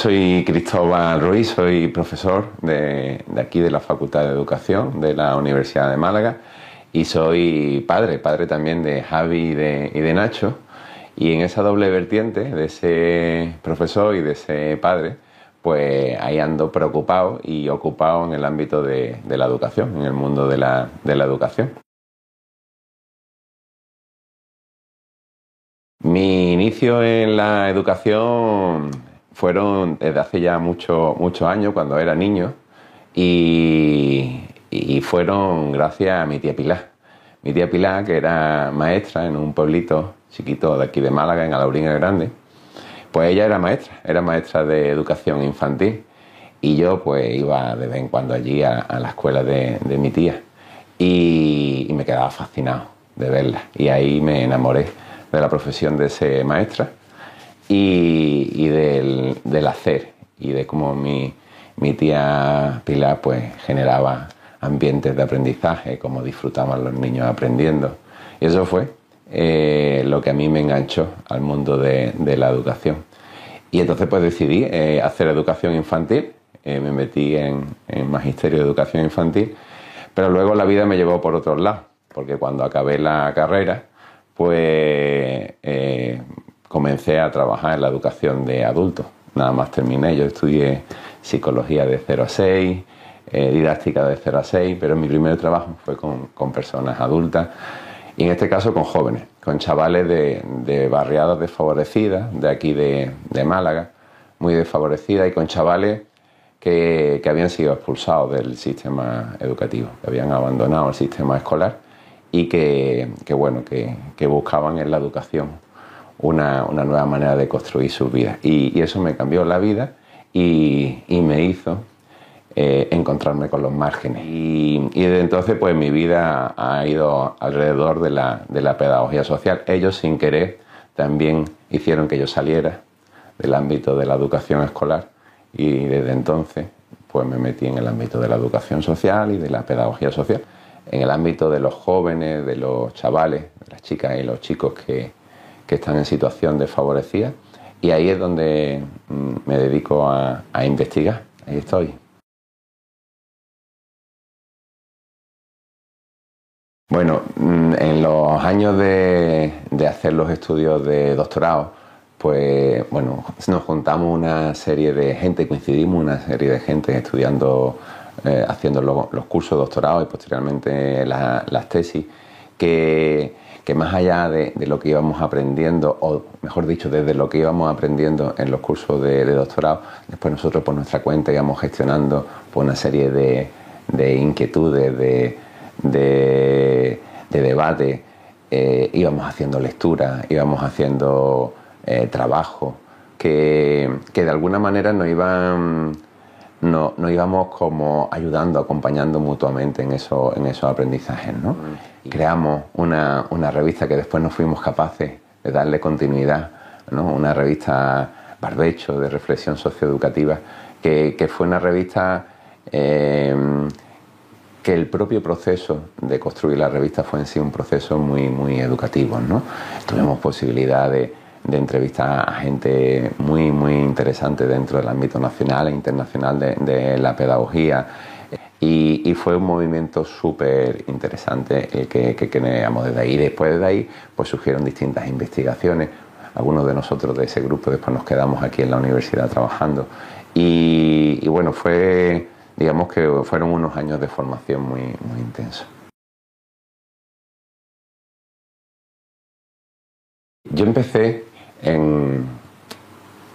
Soy Cristóbal Ruiz, soy profesor de, aquí de la Facultad de Educación de la Universidad de Málaga y soy padre, padre también de Javi y de, Nacho. Y en esa doble vertiente de ese profesor y de ese padre, pues ahí ando preocupado y ocupado en el ámbito de, la educación, en el mundo de la, educación. Mi inicio en la educación fueron desde hace ya muchos muchos años, cuando era niño, y, fueron gracias a mi tía Pilar. Mi tía Pilar, que era maestra en un pueblito chiquito de aquí de Málaga, en Alaurín Grande, pues ella era maestra, era maestra de educación infantil. Y yo pues iba de vez en cuando allí a, la escuela de, mi tía. Y, me quedaba fascinado de verla. Y ahí me enamoré de la profesión de ser maestra y, del, hacer y de cómo mi, tía Pilar pues generaba ambientes de aprendizaje, cómo disfrutaban los niños aprendiendo. Y eso fue eh, lo que a mí me enganchó al mundo de, la educación. Y entonces pues decidí eh, hacer educación infantil, eh, me metí en, Magisterio de Educación Infantil, pero luego la vida me llevó por otros lados, porque cuando acabé la carrera, pues comencé a trabajar en la educación de adultos. Nada más terminé, yo estudié psicología de 0 a 6, eh, didáctica de 0 a 6, pero mi primer trabajo fue con, personas adultas y en este caso con jóvenes, con chavales de, barriadas desfavorecidas, de aquí de, Málaga, muy desfavorecidas y con chavales que, habían sido expulsados del sistema educativo, que habían abandonado el sistema escolar y que, bueno, que buscaban en la educación una, nueva manera de construir su vida. Y, eso me cambió la vida y, me hizo eh, encontrarme con los márgenes. Y, desde entonces pues mi vida ha ido alrededor de la, de la pedagogía social. Ellos sin querer también hicieron que yo saliera del ámbito de la educación escolar y desde entonces pues me metí en el ámbito de la educación social y de la pedagogía social, en el ámbito de los jóvenes, de los chavales, de las chicas y los chicos que, que están en situación desfavorecida y ahí es donde mm, me dedico a, investigar. Ahí estoy. Bueno, mm, en los años de, hacer los estudios de doctorado, pues bueno, nos juntamos una serie de gente, coincidimos una serie de gente estudiando, eh, haciendo los, cursos de doctorado y posteriormente las tesis, que más allá de, lo que íbamos aprendiendo, o mejor dicho, desde lo que íbamos aprendiendo en los cursos de, doctorado, después nosotros por nuestra cuenta íbamos gestionando por una serie de, inquietudes, de, debate, eh, íbamos haciendo lectura, íbamos haciendo eh, trabajo, que, que de alguna manera nos iban nos, íbamos como ayudando, acompañando mutuamente en, eso, en esos aprendizajes. ¿no? Mm. Creamos una, una, revista que después no fuimos capaces de darle continuidad, ¿no? una revista barbecho de reflexión socioeducativa, que, que fue una revista eh, que el propio proceso de construir la revista fue en sí un proceso muy, muy educativo. ¿no? Tuvimos posibilidad de entrevistas a gente muy, muy interesante dentro del ámbito nacional e internacional de, la pedagogía. Y, fue un movimiento súper interesante el que, que, creamos desde ahí. Después de ahí, pues surgieron distintas investigaciones. Algunos de nosotros de ese grupo después nos quedamos aquí en la universidad trabajando. Y, y bueno, fue, digamos que fueron unos años de formación muy, muy intensos. Yo empecé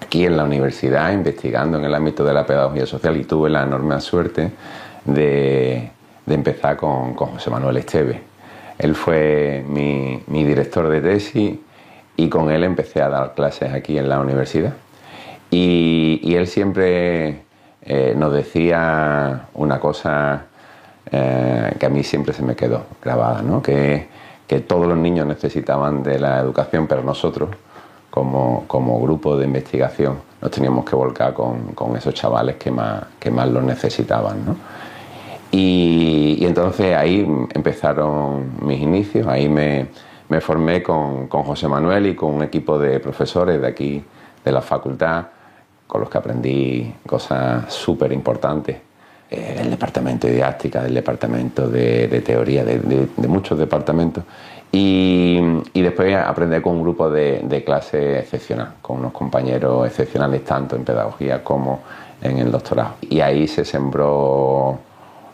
aquí en la universidad investigando en el ámbito de la pedagogía social y tuve la enorme suerte de, empezar con, José Manuel Esteve. Él fue mi, director de tesis y con él empecé a dar clases aquí en la universidad. Y, él siempre eh, nos decía una cosa eh, que a mí siempre se me quedó grabada, ¿no? que, todos los niños necesitaban de la educación, pero nosotros como, grupo de investigación nos teníamos que volcar con, esos chavales que más, que más lo necesitaban. ¿no? Y, entonces ahí empezaron mis inicios, ahí me, formé con, José Manuel y con un equipo de profesores de aquí, de la facultad, con los que aprendí cosas súper importantes eh, del departamento de didáctica, del departamento de, teoría, de, muchos departamentos. Y, y, después aprendí con un grupo de, clase excepcional, con unos compañeros excepcionales tanto en pedagogía como en el doctorado. Y ahí se sembró,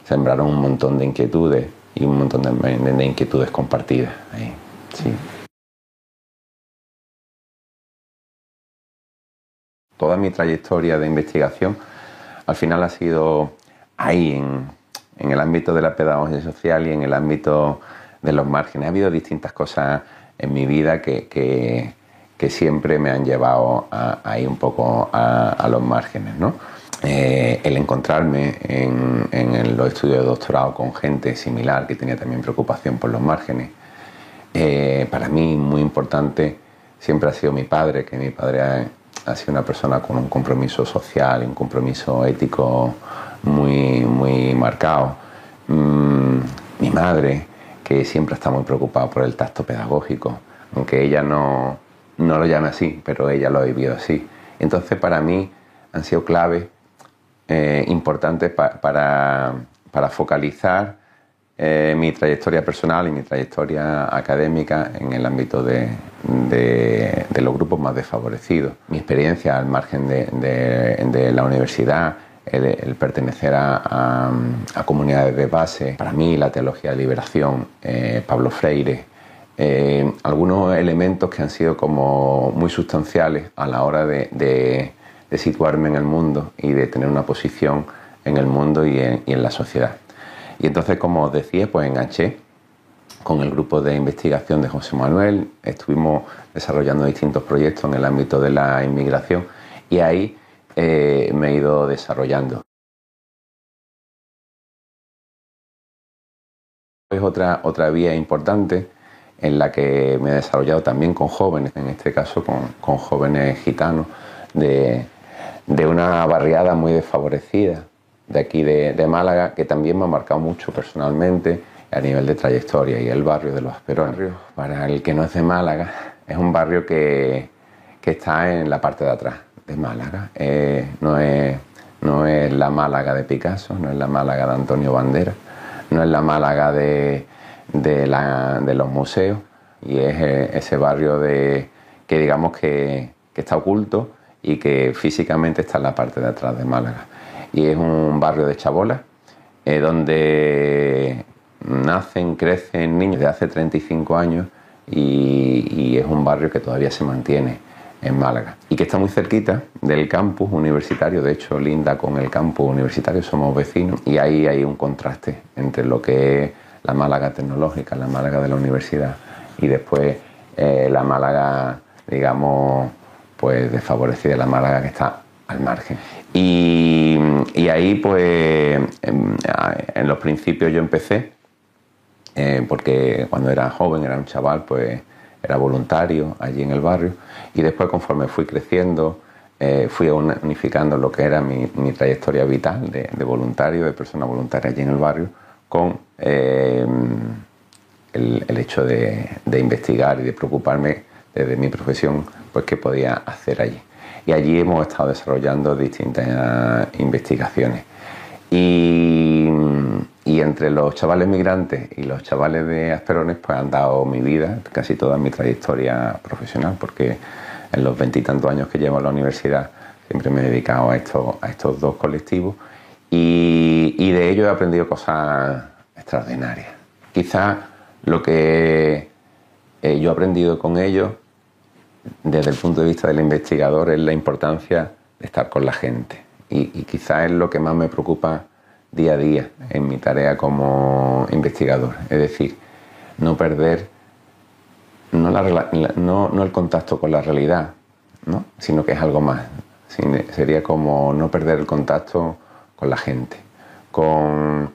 sembraron un montón de inquietudes y un montón de, de inquietudes compartidas. Sí. Toda mi trayectoria de investigación al final ha sido ahí, en, el ámbito de la pedagogía social y en el ámbito de los márgenes. Ha habido distintas cosas en mi vida que, que, siempre me han llevado a, a ir un poco a, los márgenes. ¿no? Eh, el encontrarme en, en, los estudios de doctorado con gente similar que tenía también preocupación por los márgenes eh, para mí muy importante siempre ha sido mi padre, que mi padre ha, sido una persona con un compromiso social, un compromiso ético muy, muy marcado. Mm, mi madre, que siempre está muy preocupada por el tacto pedagógico, aunque ella no, no lo llame así, pero ella lo ha vivido así. Entonces para mí han sido claves eh, importantes pa para, para focalizar eh, mi trayectoria personal y mi trayectoria académica en el ámbito de, de, los grupos más desfavorecidos. Mi experiencia al margen de, la universidad, el, pertenecer a, comunidades de base, para mí la teología de liberación, eh, Pablo Freire, eh, algunos elementos que han sido como muy sustanciales a la hora de, situarme en el mundo y de tener una posición en el mundo y en, y en la sociedad. Y entonces, como os decía, pues enganché con el grupo de investigación de José Manuel, estuvimos desarrollando distintos proyectos en el ámbito de la inmigración y ahí eh, me he ido desarrollando. Es otra, otra vía importante en la que me he desarrollado también con jóvenes, en este caso con, con jóvenes gitanos de, de una barriada muy desfavorecida de aquí de, de, Málaga, que también me ha marcado mucho personalmente a nivel de trayectoria, y el barrio de los Asperones. Para el que no es de Málaga, es un barrio que, que está en la parte de atrás de Málaga. Eh, no, es, no es la Málaga de Picasso, no es la Málaga de Antonio Bandera, no es la Málaga de, de, la, de los museos, y es eh, ese barrio de, que digamos que, que está oculto y que físicamente está en la parte de atrás de Málaga y es un barrio de chabolas eh, donde nacen, crecen niños de hace 35 años y, es un barrio que todavía se mantiene en Málaga y que está muy cerquita del campus universitario, de hecho linda con el campus universitario, somos vecinos y ahí hay un contraste entre lo que es la Málaga tecnológica, la Málaga de la universidad y después eh, la Málaga, digamos, pues desfavorecida, la Málaga que está al margen. Y, y ahí, pues, en, en, los principios yo empecé, eh, porque cuando era joven, era un chaval, pues era voluntario allí en el barrio. Y después, conforme fui creciendo, eh, fui unificando lo que era mi, trayectoria vital de, voluntario, de persona voluntaria allí en el barrio, con el, el, hecho de, de investigar y de preocuparme desde mi profesión, pues qué podía hacer allí y allí hemos estado desarrollando distintas investigaciones. Y, y, entre los chavales migrantes y los chavales de Asperones pues han dado mi vida, casi toda mi trayectoria profesional, porque en los veintitantos años que llevo en la universidad siempre me he dedicado a, esto, a estos dos colectivos y, y de ellos he aprendido cosas extraordinarias. Quizás lo que eh, yo he aprendido con ellos desde el punto de vista del investigador es la importancia de estar con la gente. Y, quizás es lo que más me preocupa día a día en mi tarea como investigador. Es decir, no perder no el contacto con la realidad, ¿no? sino que es algo más. Sería como no perder el contacto con la gente, con,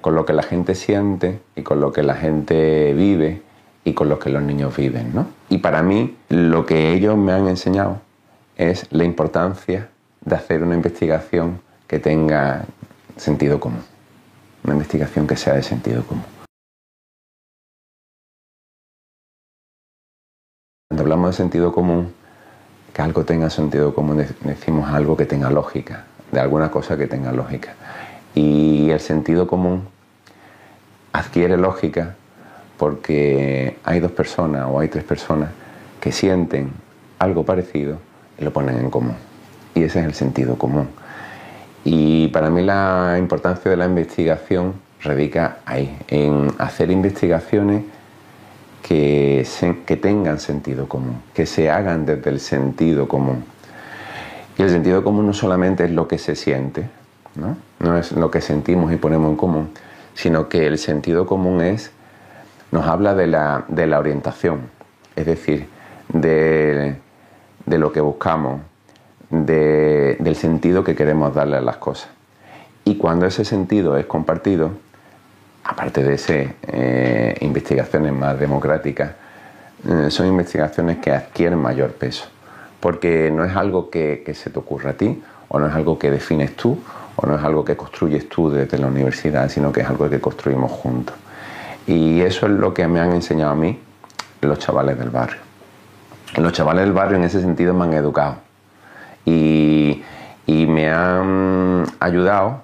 con lo que la gente siente y con lo que la gente vive y con lo que los niños viven. ¿no? Y para mí, lo que ellos me han enseñado es la importancia de hacer una investigación que tenga sentido común, una investigación que sea de sentido común. Cuando hablamos de sentido común, que algo tenga sentido común, decimos algo que tenga lógica, de alguna cosa que tenga lógica. Y el sentido común adquiere lógica porque hay dos personas o hay tres personas que sienten algo parecido y lo ponen en común. Y ese es el sentido común. Y para mí la importancia de la investigación radica ahí, en hacer investigaciones que, tengan sentido común, que se hagan desde el sentido común. Y el sentido común no solamente es lo que se siente, no, no es lo que sentimos y ponemos en común, sino que el sentido común es, nos habla de la, de la orientación, es decir, de, de lo que buscamos, del sentido que queremos darle a las cosas. Y cuando ese sentido es compartido, aparte de ser eh, investigaciones más democráticas, eh, son investigaciones que adquieren mayor peso, porque no es algo que, que, se te ocurra a ti, o no es algo que defines tú, o no es algo que construyes tú desde la universidad, sino que es algo que construimos juntos. Y eso es lo que me han enseñado a mí los chavales del barrio. Los chavales del barrio en ese sentido me han educado y, me han ayudado,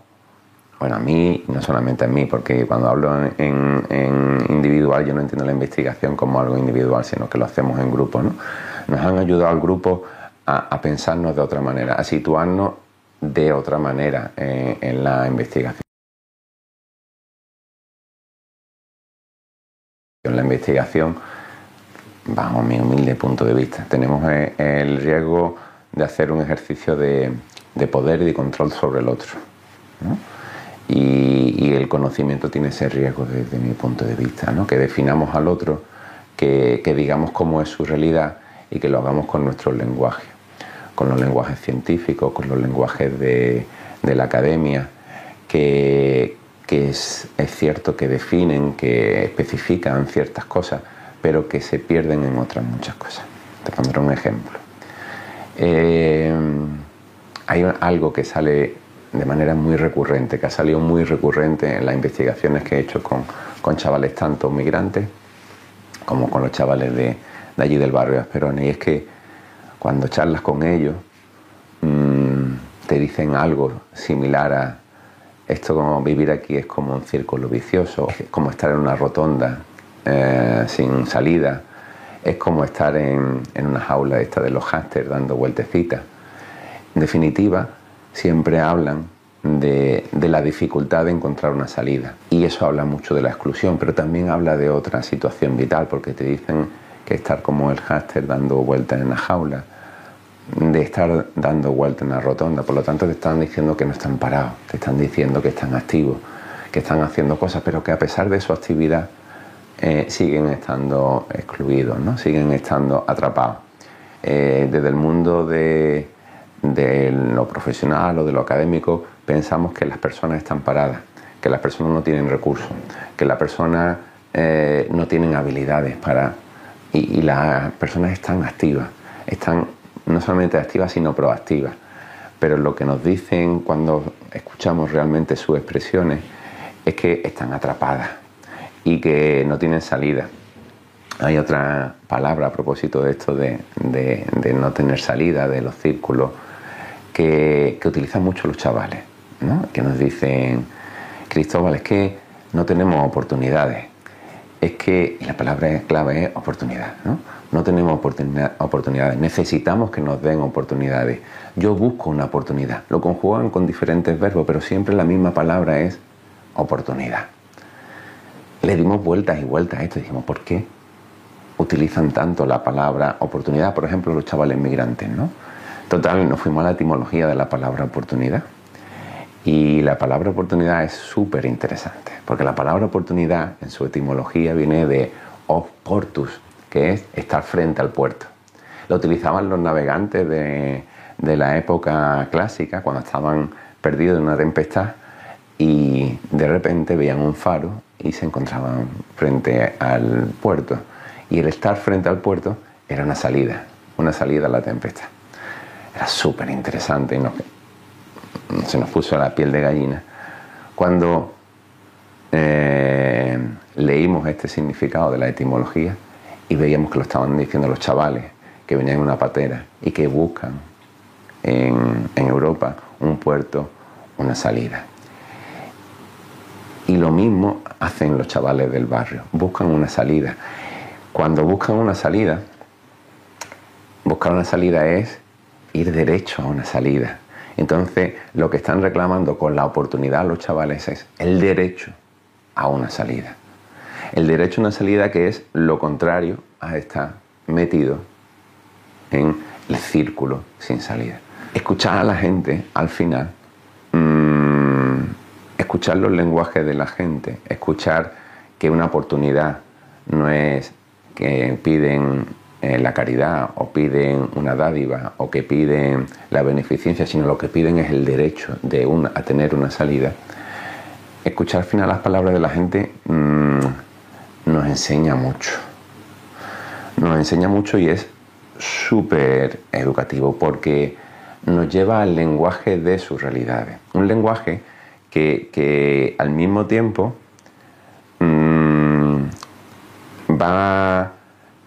bueno, a mí, no solamente a mí, porque cuando hablo en, individual yo no entiendo la investigación como algo individual, sino que lo hacemos en grupo, ¿no? Nos han ayudado al grupo a, pensarnos de otra manera, a situarnos de otra manera en, en la investigación. En la investigación bajo mi humilde punto de vista. Tenemos eh, el riesgo de hacer un ejercicio de, poder y de control sobre el otro. Y, el conocimiento tiene ese riesgo desde mi punto de vista, ¿no? que definamos al otro, que, digamos cómo es su realidad y que lo hagamos con nuestro lenguaje, con los lenguajes científicos, con los lenguajes de, la academia, que, es, es cierto que definen, que especifican ciertas cosas, pero que se pierden en otras muchas cosas. Te pondré un ejemplo. Eh, hay algo que sale de manera muy recurrente, que ha salido muy recurrente en las investigaciones que he hecho con, chavales tanto migrantes como con los chavales de, allí del barrio de Asperone. Y es que cuando charlas con ellos, mm, te dicen algo similar a esto como vivir aquí es como un círculo vicioso, es como estar en una rotonda eh, sin salida. Es como estar en, una jaula esta de los hámsters dando vueltecitas. En definitiva, siempre hablan de, la dificultad de encontrar una salida. Y eso habla mucho de la exclusión, pero también habla de otra situación vital, porque te dicen que estar como el hámster dando vueltas en la jaula, de estar dando vueltas en la rotonda, por lo tanto te están diciendo que no están parados, te están diciendo que están activos, que están haciendo cosas, pero que a pesar de su actividad eh, siguen estando excluidos, ¿no? siguen estando atrapados. Eh, desde el mundo de, lo profesional o de lo académico pensamos que las personas están paradas, que las personas no tienen recursos, que las personas eh, no tienen habilidades para... Y las personas están activas, están no solamente activas sino proactivas. Pero lo que nos dicen cuando escuchamos realmente sus expresiones es que están atrapadas, y que no tienen salida. Hay otra palabra a propósito de esto de, no tener salida, de los círculos, que, utilizan mucho los chavales, que nos dicen, Cristóbal, es que no tenemos oportunidades. Es que la palabra clave es oportunidad. ¿no? No tenemos oportunidades, necesitamos que nos den oportunidades. Yo busco una oportunidad. Lo conjugan con diferentes verbos, pero siempre la misma palabra es oportunidad le dimos vueltas y vueltas a esto y dijimos, ¿por qué utilizan tanto la palabra oportunidad? Por ejemplo, los chavales migrantes, ¿no? Total, nos fuimos a la etimología de la palabra oportunidad. Y la palabra oportunidad es súper interesante, porque la palabra oportunidad en su etimología viene de portus, que es estar frente al puerto. Lo utilizaban los navegantes de, de la época clásica, cuando estaban perdidos en una tempestad y de repente veían un faro y se encontraban frente al puerto. Y el estar frente al puerto era una salida, una salida a la tempestad. era súper interesante y se nos puso la piel de gallina. Cuando eh, leímos este significado de la etimología y veíamos que lo estaban diciendo los chavales que venían en una patera y que buscan en, en Europa un puerto, una salida. Y lo mismo hacen los chavales del barrio, buscan una salida. Cuando buscan una salida, buscar una salida es ir derecho a una salida. Entonces, lo que están reclamando con la oportunidad los chavales es el derecho a una salida. El derecho a una salida que es lo contrario a estar metido en el círculo sin salida. Escuchar a la gente al final, mm, escuchar los lenguajes de la gente, escuchar que una oportunidad no es que piden eh, la caridad o piden una dádiva o que piden la beneficencia, sino lo que piden es el derecho de una, a tener una salida. Escuchar al final las palabras de la gente mm, nos enseña mucho. Nos enseña mucho y es súper educativo porque nos lleva al lenguaje de sus realidades. Un lenguaje que, al mismo tiempo mm, va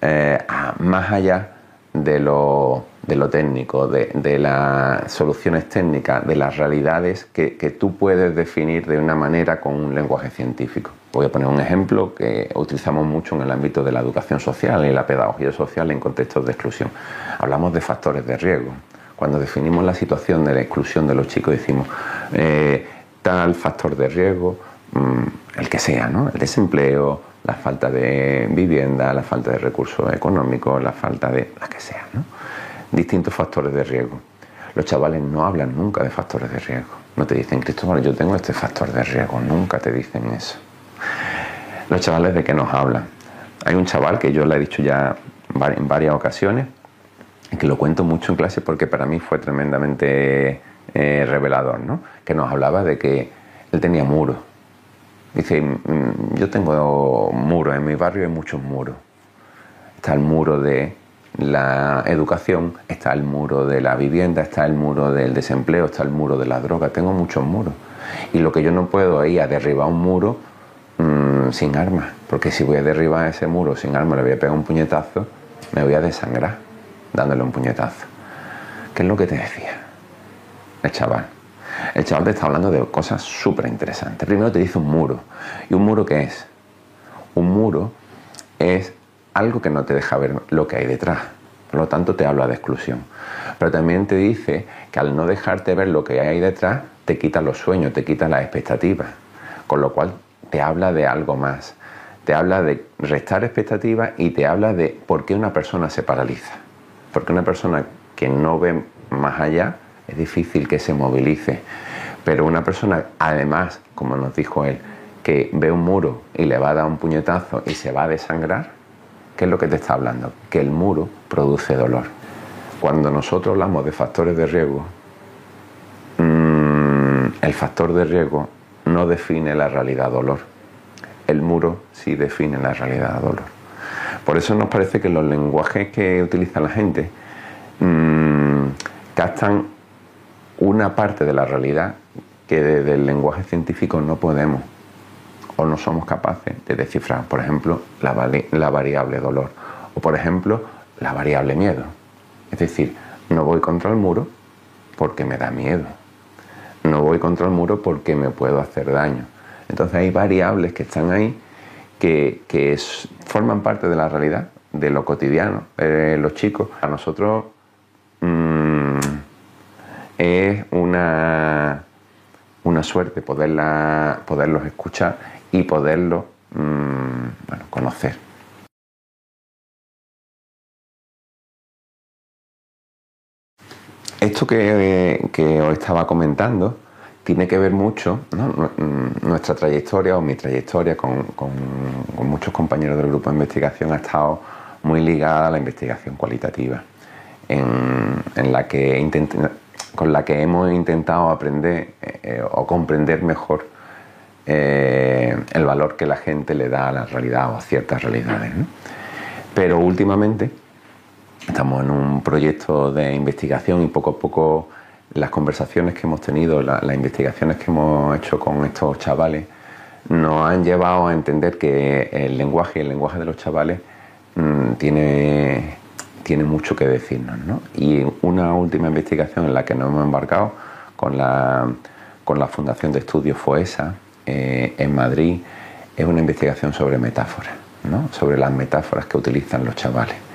eh, más allá de lo, técnico, de, las soluciones técnicas, de las realidades que, que, tú puedes definir de una manera con un lenguaje científico. Voy a poner un ejemplo que utilizamos mucho en el ámbito de la educación social y la pedagogía social en contextos de exclusión. Hablamos de factores de riesgo. Cuando definimos la situación de la exclusión de los chicos decimos eh, tal factor de riesgo, mm, el que sea, ¿no? el desempleo, la falta de vivienda, la falta de recursos económicos, la falta de la que sea, ¿no? distintos factores de riesgo. Los chavales no hablan nunca de factores de riesgo. No te dicen, Cristóbal, yo tengo este factor de riesgo. Nunca te dicen eso. Los chavales de qué nos hablan. Hay un chaval que yo le he dicho ya en varias ocasiones, que lo cuento mucho en clase porque para mí fue tremendamente eh, revelador, ¿no? que nos hablaba de que él tenía muros Dice, mm, yo tengo muros, en mi barrio hay muchos muros. Está el muro de la educación, está el muro de la vivienda, está el muro del desempleo, está el muro de la droga, tengo muchos muros. Y lo que yo no puedo es ir a derribar un muro mm, sin armas, porque si voy a derribar ese muro sin armas, le voy a pegar un puñetazo, me voy a desangrar dándole un puñetazo. ¿Qué es lo que te decía el chaval? El chaval te está hablando de cosas súper interesantes. Primero te dice un muro. ¿Y un muro qué es? Un muro es algo que no te deja ver lo que hay detrás. Por lo tanto, te habla de exclusión. Pero también te dice que al no dejarte ver lo que hay detrás, te quita los sueños, te quita las expectativas. Con lo cual, te habla de algo más. Te habla de restar expectativas y te habla de por qué una persona se paraliza. Porque una persona que no ve más allá es difícil que se movilice. Pero una persona, además, como nos dijo él, que ve un muro y le va a dar un puñetazo y se va a desangrar, ¿qué es lo que te está hablando? Que el muro produce dolor. Cuando nosotros hablamos de factores de riesgo, mm, el factor de riesgo no define la realidad dolor. El muro sí define la realidad dolor. Por eso nos parece que los lenguajes que utiliza la gente mmm, captan una parte de la realidad que desde el lenguaje científico no podemos o no somos capaces de descifrar. Por ejemplo, la, variable dolor o, por ejemplo, la variable miedo. Es decir, no voy contra el muro porque me da miedo. No voy contra el muro porque me puedo hacer daño. Entonces hay variables que están ahí que, forman parte de la realidad, de lo cotidiano. los chicos, a nosotros mm, es una, una suerte poderla, poderlos escuchar y poderlos mm, conocer. Esto que, os estaba comentando tiene que ver mucho, mm, nuestra trayectoria o mi trayectoria con, muchos compañeros del grupo de investigación ha estado muy ligada a la investigación cualitativa, en, la que con la que hemos intentado aprender eh, o comprender mejor eh, el valor que la gente le da a la realidad o a ciertas realidades. Pero últimamente estamos en un proyecto de investigación y poco a poco las conversaciones que hemos tenido, las investigaciones que hemos hecho con estos chavales, nos han llevado a entender que el lenguaje y el lenguaje de los chavales mm, tiene, tiene mucho que decirnos. ¿no? Y una última investigación en la que nos hemos embarcado con la, con la Fundación de Estudios FOESA eh, en Madrid es una investigación sobre metáforas, ¿no? sobre las metáforas que utilizan los chavales.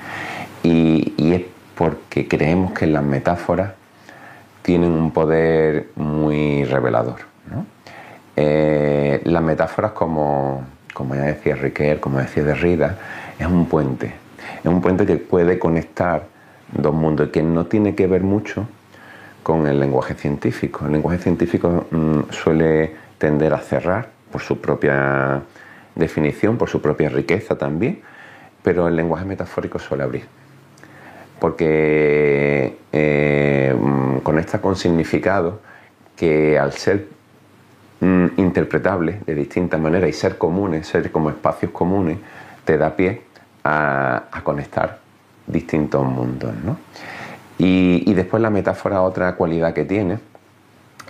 Y, es porque creemos que las metáforas tienen un poder muy revelador. Eh, las metáforas, como, como ya decía Riquet, como decía Derrida, es un puente. Es un puente que puede conectar dos mundos que no tiene que ver mucho con el lenguaje científico. El lenguaje científico mm, suele tender a cerrar por su propia definición, por su propia riqueza también, pero el lenguaje metafórico suele abrir. Porque eh, mm, conecta con significado que al ser mm, interpretables de distintas maneras y ser comunes, ser como espacios comunes, te da pie a, conectar distintos mundos. ¿no? Y, después la metáfora, otra cualidad que tiene,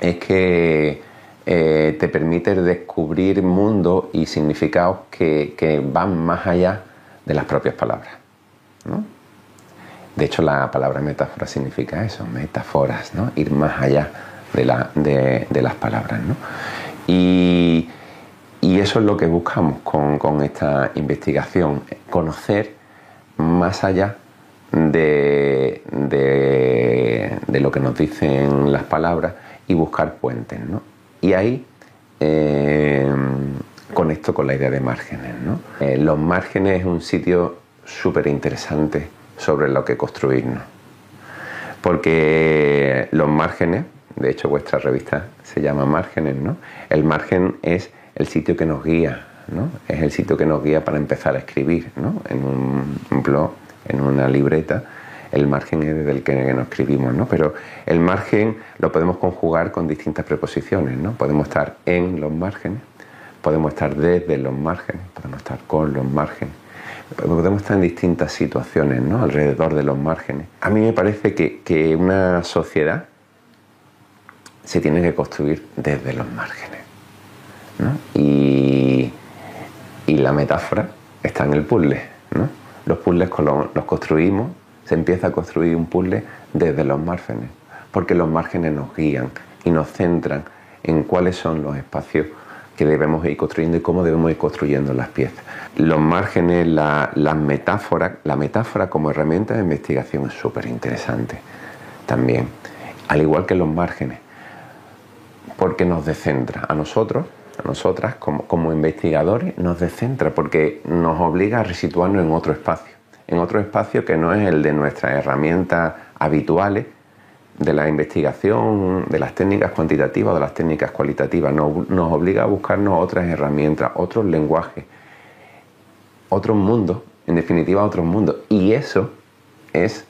es que eh, te permite descubrir mundos y significados que, van más allá de las propias palabras. De hecho, la palabra metáfora significa eso, metáforas, ¿no? ir más allá de, las palabras. Y, eso es lo que buscamos con, esta investigación, conocer más allá de, de, lo que nos dicen las palabras y buscar puentes. ¿no? Y ahí eh, conecto con la idea de márgenes. ¿no? Eh, los márgenes es un sitio súper interesante sobre lo que construirnos. Porque los márgenes, de hecho vuestra revista se llama Márgenes, ¿no? El margen es el sitio que nos guía, ¿no? Es el sitio que nos guía para empezar a escribir, ¿no? En un blog en una libreta, el margen es desde el que nos escribimos, ¿no? Pero el margen lo podemos conjugar con distintas preposiciones, ¿no? Podemos estar en los márgenes, podemos estar desde los márgenes, podemos estar con los márgenes, podemos estar en distintas situaciones, ¿no? Alrededor de los márgenes. A mí me parece que, que una sociedad se tiene que construir desde los márgenes, ¿no? Y, y la metáfora está en el puzzle, ¿no? Los puzzles los construimos, se empieza a construir un puzzle desde los márgenes, porque los márgenes nos guían y nos centran en cuáles son los espacios que debemos ir construyendo y cómo debemos ir construyendo las piezas. Los márgenes, la, las metáforas, la metáfora como herramienta de investigación es súper interesante también, al igual que los márgenes, porque nos descentra a nosotros a nosotras como, investigadores nos descentra porque nos obliga a resituarnos en otro espacio, en otro espacio que no es el de nuestras herramientas habituales de la investigación, de las técnicas cuantitativas de las técnicas cualitativas. Nos, obliga a buscarnos otras herramientas, otros lenguajes, otros mundos, en definitiva otros mundos. Y eso es,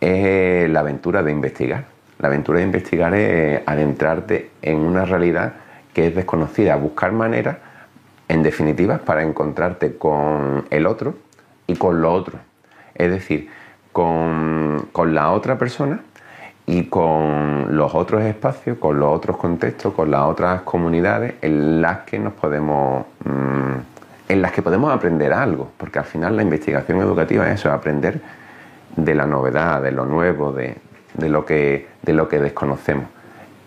la aventura de investigar. La aventura de investigar es adentrarte en una realidad que es desconocida, buscar maneras, en definitiva, para encontrarte con el otro y con lo otro. Es decir, con, la otra persona y con los otros espacios, con los otros contextos, con las otras comunidades en las que nos podemos mm, en las que podemos aprender algo, porque al final la investigación educativa es eso, aprender de la novedad, de lo nuevo, de, lo, que, de lo que desconocemos.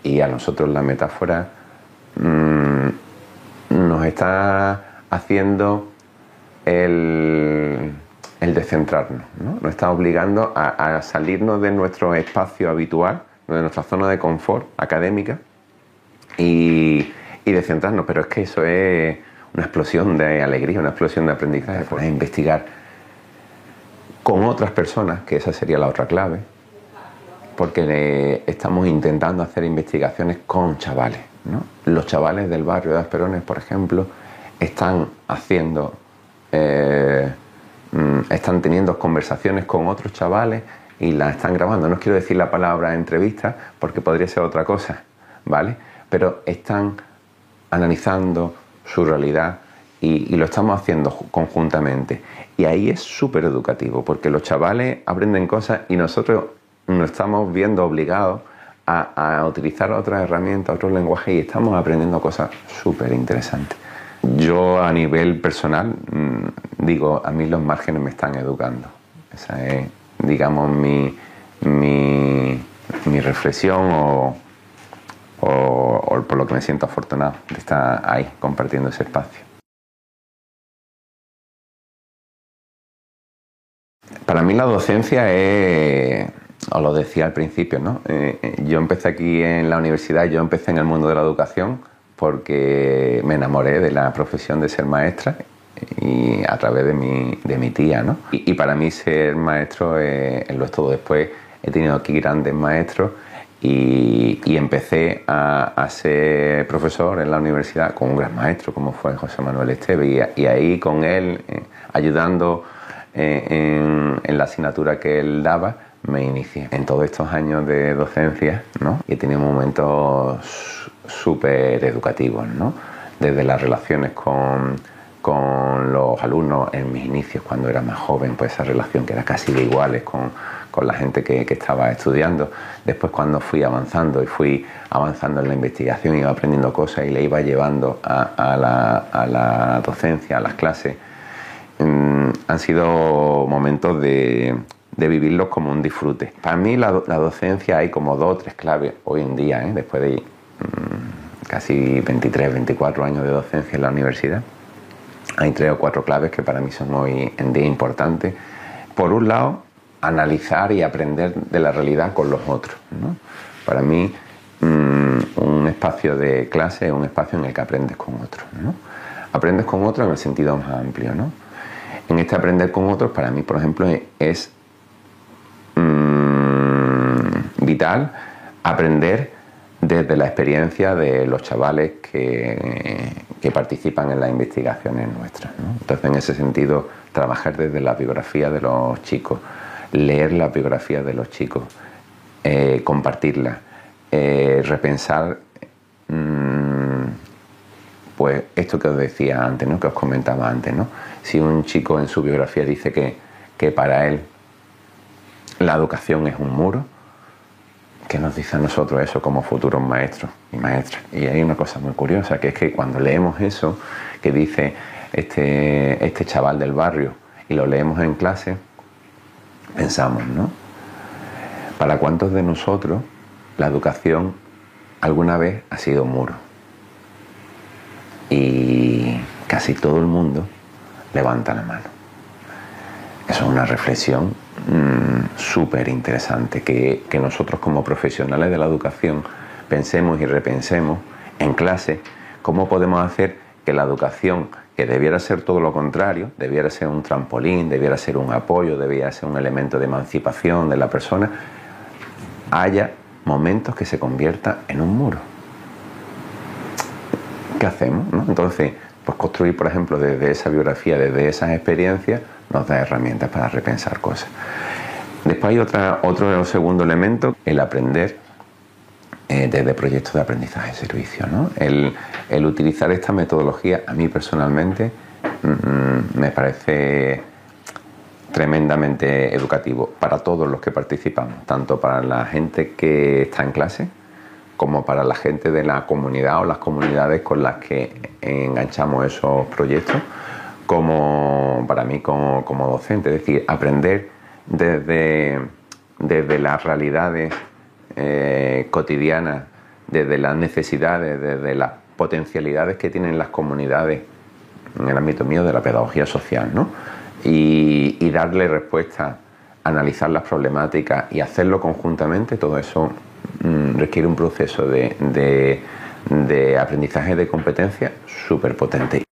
Y a nosotros la metáfora Mm, nos está haciendo el, el descentrarnos, ¿no? nos está obligando a, salirnos de nuestro espacio habitual, de nuestra zona de confort académica y, y descentrarnos. Pero es que eso es una explosión de alegría, una explosión de aprendizaje, poder investigar con otras personas, que esa sería la otra clave, porque estamos intentando hacer investigaciones con chavales. Los chavales del barrio de Asperones, por ejemplo, están haciendo, eh, están teniendo conversaciones con otros chavales y las están grabando. No quiero decir la palabra entrevista porque podría ser otra cosa, ¿vale? Pero están analizando su realidad y, lo estamos haciendo conjuntamente. Y ahí es súper educativo, porque los chavales aprenden cosas y nosotros nos estamos viendo obligados a, utilizar otras herramientas, otros lenguajes y estamos aprendiendo cosas súper interesantes. Yo a nivel personal mm, digo, a mí los márgenes me están educando. Esa es, digamos, mi, mi, reflexión o, o por lo que me siento afortunado de estar ahí compartiendo ese espacio. Para mí la docencia es, os lo decía al principio, ¿no? Eh, eh, yo empecé aquí en la universidad, yo empecé en el mundo de la educación porque me enamoré de la profesión de ser maestra y a través de mi, de mi tía, ¿no? Y, para mí ser maestro es, lo es todo. Después he tenido aquí grandes maestros y, empecé a, ser profesor en la universidad con un gran maestro como fue José Manuel Esteve y, ahí con él eh, ayudando en, la asignatura que él daba, me inicié. En todos estos años de docencia, ¿no? Y he tenido momentos súper educativos, ¿no? Desde las relaciones con, con los alumnos en mis inicios, cuando era más joven, pues esa relación que era casi de iguales con, con la gente que, que, estaba estudiando. Después cuando fui avanzando y fui avanzando en la investigación, iba aprendiendo cosas y le iba llevando a, a, la, a la docencia, a las clases, Mm, han sido momentos de, vivirlos como un disfrute. Para mí la, docencia hay como dos o tres claves hoy en día, ¿eh? después de mm, casi 23, 24 años de docencia en la universidad. Hay tres o cuatro claves que para mí son día importantes. Por un lado, analizar y aprender de la realidad con los otros. Para mí, mm, un espacio de clase es un espacio en el que aprendes con otros. Aprendes con otros en el sentido más amplio. ¿no? en este aprender con otros, para mí, por ejemplo, es mm, vital aprender desde la experiencia de los chavales que, participan en las investigaciones nuestras. Entonces, en ese sentido, trabajar desde la biografía de los chicos, leer la biografía de los chicos, eh, compartirla, eh, repensar mm, pues esto que os decía antes, ¿no? que os comentaba antes. ¿no? Si un chico en su biografía dice que, que para él la educación es un muro, ¿qué nos dice a nosotros eso como futuros maestros y maestras? Y hay una cosa muy curiosa, que es que cuando leemos eso que dice este, este chaval del barrio y lo leemos en clase, pensamos, ¿no? ¿Para cuántos de nosotros la educación alguna vez ha sido muro? y casi todo el mundo levanta la mano. Es una reflexión mm, súper interesante, que, que nosotros como profesionales de la educación pensemos y repensemos en clase cómo podemos hacer que la educación, que debiera ser todo lo contrario, debiera ser un trampolín, debiera ser un apoyo, debiera ser un elemento de emancipación de la persona, haya momentos que se convierta en un muro. ¿qué hacemos? Entonces, pues construir, por ejemplo, desde esa biografía, desde esas experiencias, nos da herramientas para repensar cosas. Después hay otra, otro segundo elemento, el aprender eh, desde proyectos de aprendizaje de servicio. ¿no? El, utilizar esta metodología, a mí personalmente, mm, me parece tremendamente educativo para todos los que participamos, tanto para la gente que está en clase, como para la gente de la comunidad o las comunidades con las que enganchamos esos proyectos, como para mí como, docente. Es decir, aprender desde, desde las realidades eh, cotidianas, desde las necesidades, desde las potencialidades que tienen las comunidades en el ámbito mío de la pedagogía social, ¿no? y, darle respuesta, analizar las problemáticas y hacerlo conjuntamente, todo eso Mm, requiere un proceso de, aprendizaje de competencia súper potente.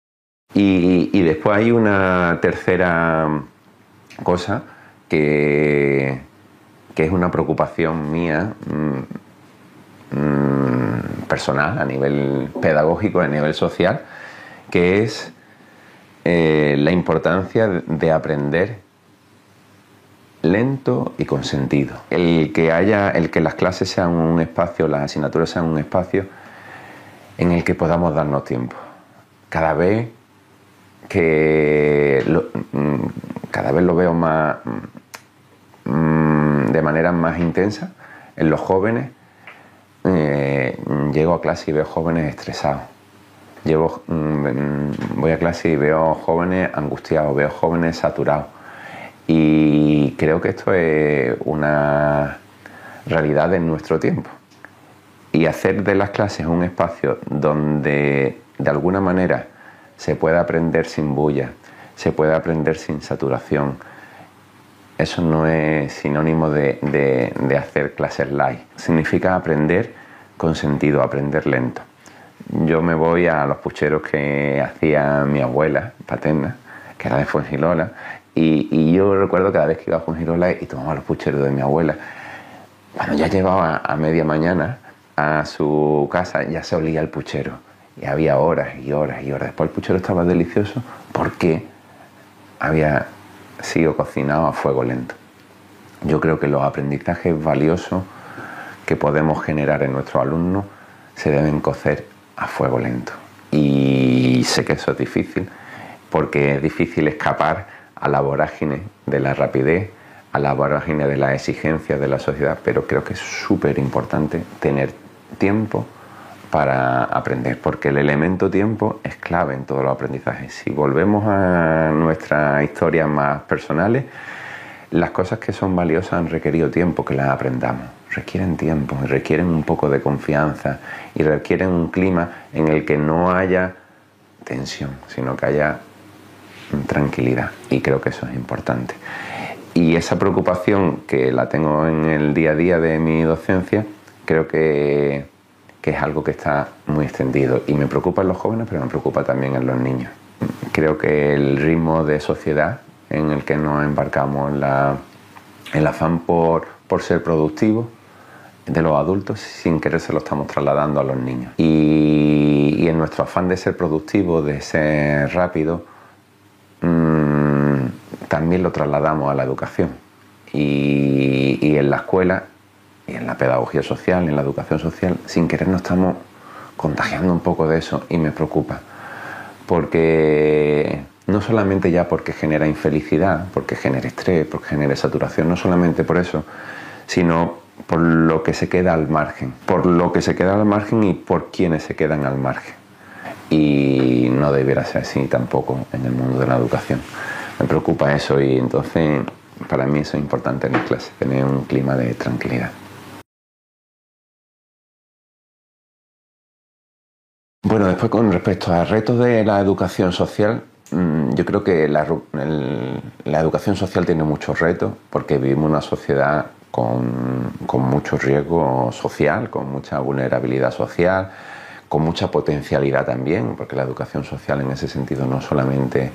Y, después hay una tercera cosa que, que es una preocupación mía mm, mm, personal, a nivel pedagógico, a nivel social, que es eh, la importancia de aprender lento y con sentido. El que haya, el que las clases sean un espacio, las asignaturas sean un espacio en el que podamos darnos tiempo. Cada vez que mm, cada vez lo veo más mm, de manera más intensa en los jóvenes. Eh, llego a clase y veo jóvenes estresados. Llevo, mm, voy a clase y veo jóvenes angustiados, veo jóvenes saturados. Y creo que esto es una realidad en nuestro tiempo. Y hacer de las clases un espacio donde de alguna manera se puede aprender sin bulla, se puede aprender sin saturación. Eso no es sinónimo de, hacer clases light. Significa aprender con sentido, aprender lento. Yo me voy a los pucheros que hacía mi abuela paterna, que era de Fuengirola, y, y yo recuerdo cada vez que iba a Fuengirola y tomaba los pucheros de mi abuela. Cuando ya llevaba a media mañana a su casa, ya se olía el puchero y había horas y horas y horas. Después el puchero estaba delicioso porque había sido cocinado a fuego lento. Yo creo que los aprendizajes valiosos que podemos generar en nuestros alumnos se deben cocer a fuego lento. Y sé que eso es difícil porque es difícil escapar a la vorágine de la rapidez, a la vorágine de las exigencias de la sociedad, pero creo que es súper importante tener tiempo para aprender, porque el elemento tiempo es clave en todos los aprendizajes. Si volvemos a nuestras historias más personales, las cosas que son valiosas han requerido tiempo que las aprendamos. Requieren tiempo, requieren un poco de confianza y requieren un clima en el que no haya tensión, sino que haya tranquilidad. Y creo que eso es importante. Y esa preocupación que la tengo en el día a día de mi docencia, creo que que es algo que está muy extendido y me preocupa en los jóvenes, pero me preocupa también en los niños. Creo que el ritmo de sociedad en el que nos embarcamos, la, el afán por, por ser productivos de los adultos, sin querer se lo estamos trasladando a los niños. Y, en nuestro afán de ser productivos, de ser rápido, mmm, también lo trasladamos a la educación. Y en la escuela y en la pedagogía social, en la educación social, sin querer nos estamos contagiando un poco de eso y me preocupa. Porque no solamente ya porque genera infelicidad, porque genera estrés, porque genera saturación, no solamente por eso, sino por lo que se queda al margen, por lo que se queda al margen y por quienes se quedan al margen. Y no debiera ser así tampoco en el mundo de la educación. Me preocupa eso y entonces para mí eso es importante en la clase, tener un clima de tranquilidad. Bueno, después con respecto a retos de la educación social, mm, yo creo que la, educación social tiene muchos retos porque vivimos una sociedad con, mucho riesgo social, con mucha vulnerabilidad social, con mucha potencialidad también, porque la educación social en ese sentido no solamente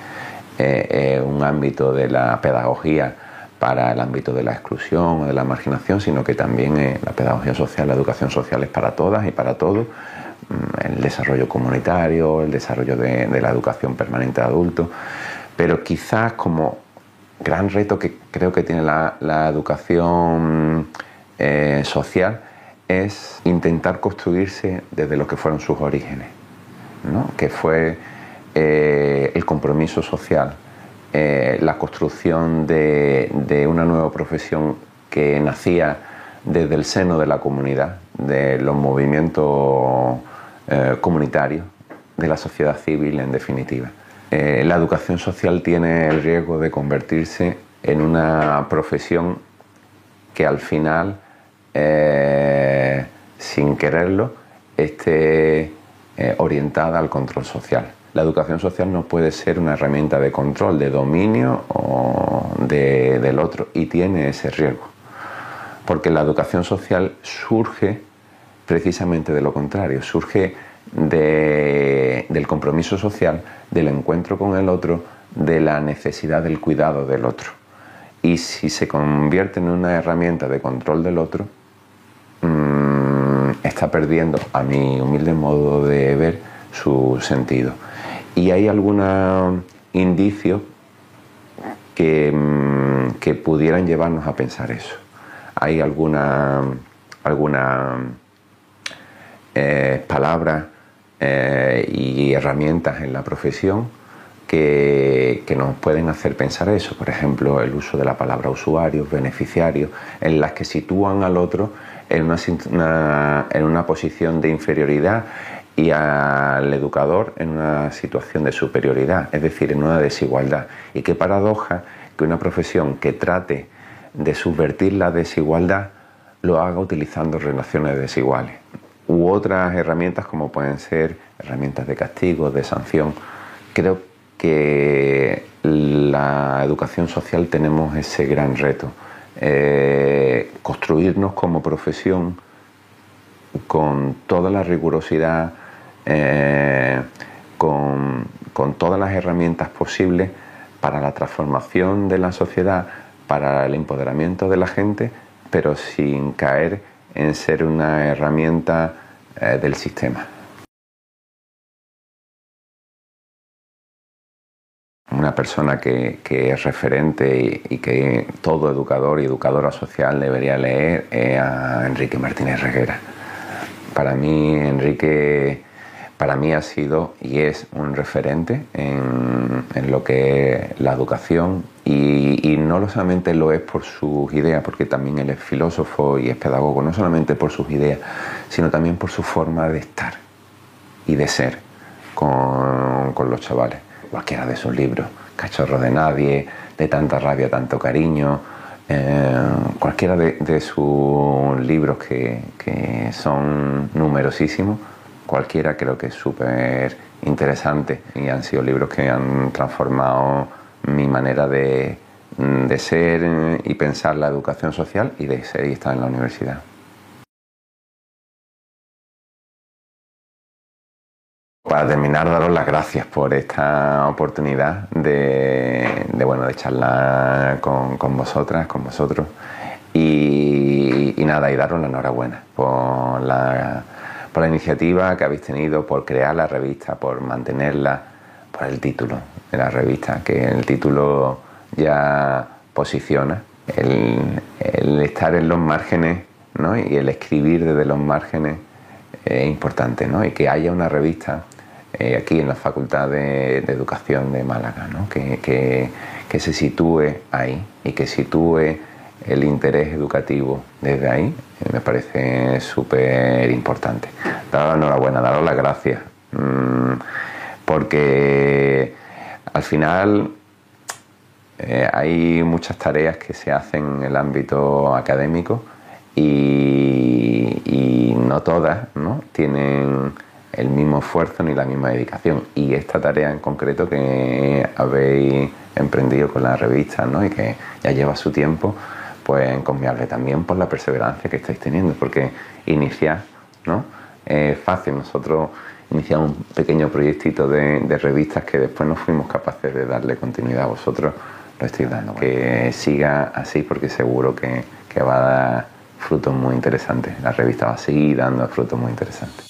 es un ámbito de la pedagogía para el ámbito de la exclusión o de la marginación, sino que también la pedagogía social, la educación social es para todas y para todos el desarrollo comunitario, el desarrollo de, la educación permanente de adultos, pero quizás como gran reto que creo que tiene la, educación eh, social es intentar construirse desde lo que fueron sus orígenes, que fue eh, el compromiso social, eh, la construcción de, una nueva profesión que nacía desde el seno de la comunidad, de los movimientos eh, comunitario de la sociedad civil en definitiva. Eh, la educación social tiene el riesgo de convertirse en una profesión que al final, eh, sin quererlo, esté orientada al control social. La educación social no puede ser una herramienta de control, de dominio o del otro, y tiene ese riesgo. Porque la educación social surge precisamente de lo contrario, surge del compromiso social, del encuentro con el otro, de la necesidad del cuidado del otro. Y si se convierte en una herramienta de control del otro, mm, está perdiendo, a mi humilde modo de ver, su sentido. Y hay algunos indicios que, mm, que pudieran llevarnos a pensar eso. Hay alguna, alguna eh, palabras eh, y herramientas en la profesión que, nos pueden hacer pensar eso. Por ejemplo, el uso de la palabra usuario, beneficiario, en las que sitúan al otro en una, en una posición de inferioridad y al educador en una situación de superioridad, es decir, en una desigualdad. Y qué paradoja que una profesión que trate de subvertir la desigualdad lo haga utilizando relaciones desiguales u otras herramientas como pueden ser herramientas de castigo, de sanción. Creo que la educación social tenemos ese gran reto, eh, construirnos como profesión con toda la rigurosidad, eh, con, con todas las herramientas posibles para la transformación de la sociedad, para el empoderamiento de la gente, pero sin caer en ser una herramienta eh, del sistema. Una persona que, es referente y, que todo educador y educadora social debería leer es a Enrique Martínez Reguera. Para mí, Enrique para mí ha sido y es un referente en, lo que es la educación y, no solamente lo es por sus ideas, porque también él es filósofo y es pedagogo, no solamente por sus ideas, sino también por su forma de estar y de ser con, los chavales. Cualquiera de sus libros, Cachorro de Nadie, de tanta rabia, tanto cariño, eh, cualquiera de, sus libros que, que son numerosísimos, cualquiera creo que es súper interesante y han sido libros que han transformado mi manera de, de ser y pensar la educación social y de ser estar en la universidad. Para terminar, daros las gracias por esta oportunidad de, bueno, de charlar con, vosotras, con vosotros. Y, y, nada, y daros la enhorabuena por la por la iniciativa que habéis tenido, por crear la revista, por mantenerla, el título de la revista, que el título ya posiciona. El, estar en los márgenes y el escribir desde los márgenes es importante, ¿no? y que haya una revista eh, aquí en la Facultad de, Educación de Málaga, que, que se sitúe ahí y que sitúe el interés educativo desde ahí eh, me parece súper importante. Daros enhorabuena, daros las gracias, mm, porque al final eh, hay muchas tareas que se hacen en el ámbito académico y, no todas ¿no? tienen el mismo esfuerzo ni la misma dedicación. Y esta tarea en concreto que habéis emprendido con la revista ¿no? y que ya lleva su tiempo, pues encomiable también por la perseverancia que estáis teniendo, porque iniciar, ¿no? Es fácil, nosotros iniciamos un pequeño proyectito de, revistas que después no fuimos capaces de darle continuidad a vosotros, lo estoy dando. Que siga así porque seguro que, que va a dar frutos muy interesantes, la revista va a seguir dando frutos muy interesantes.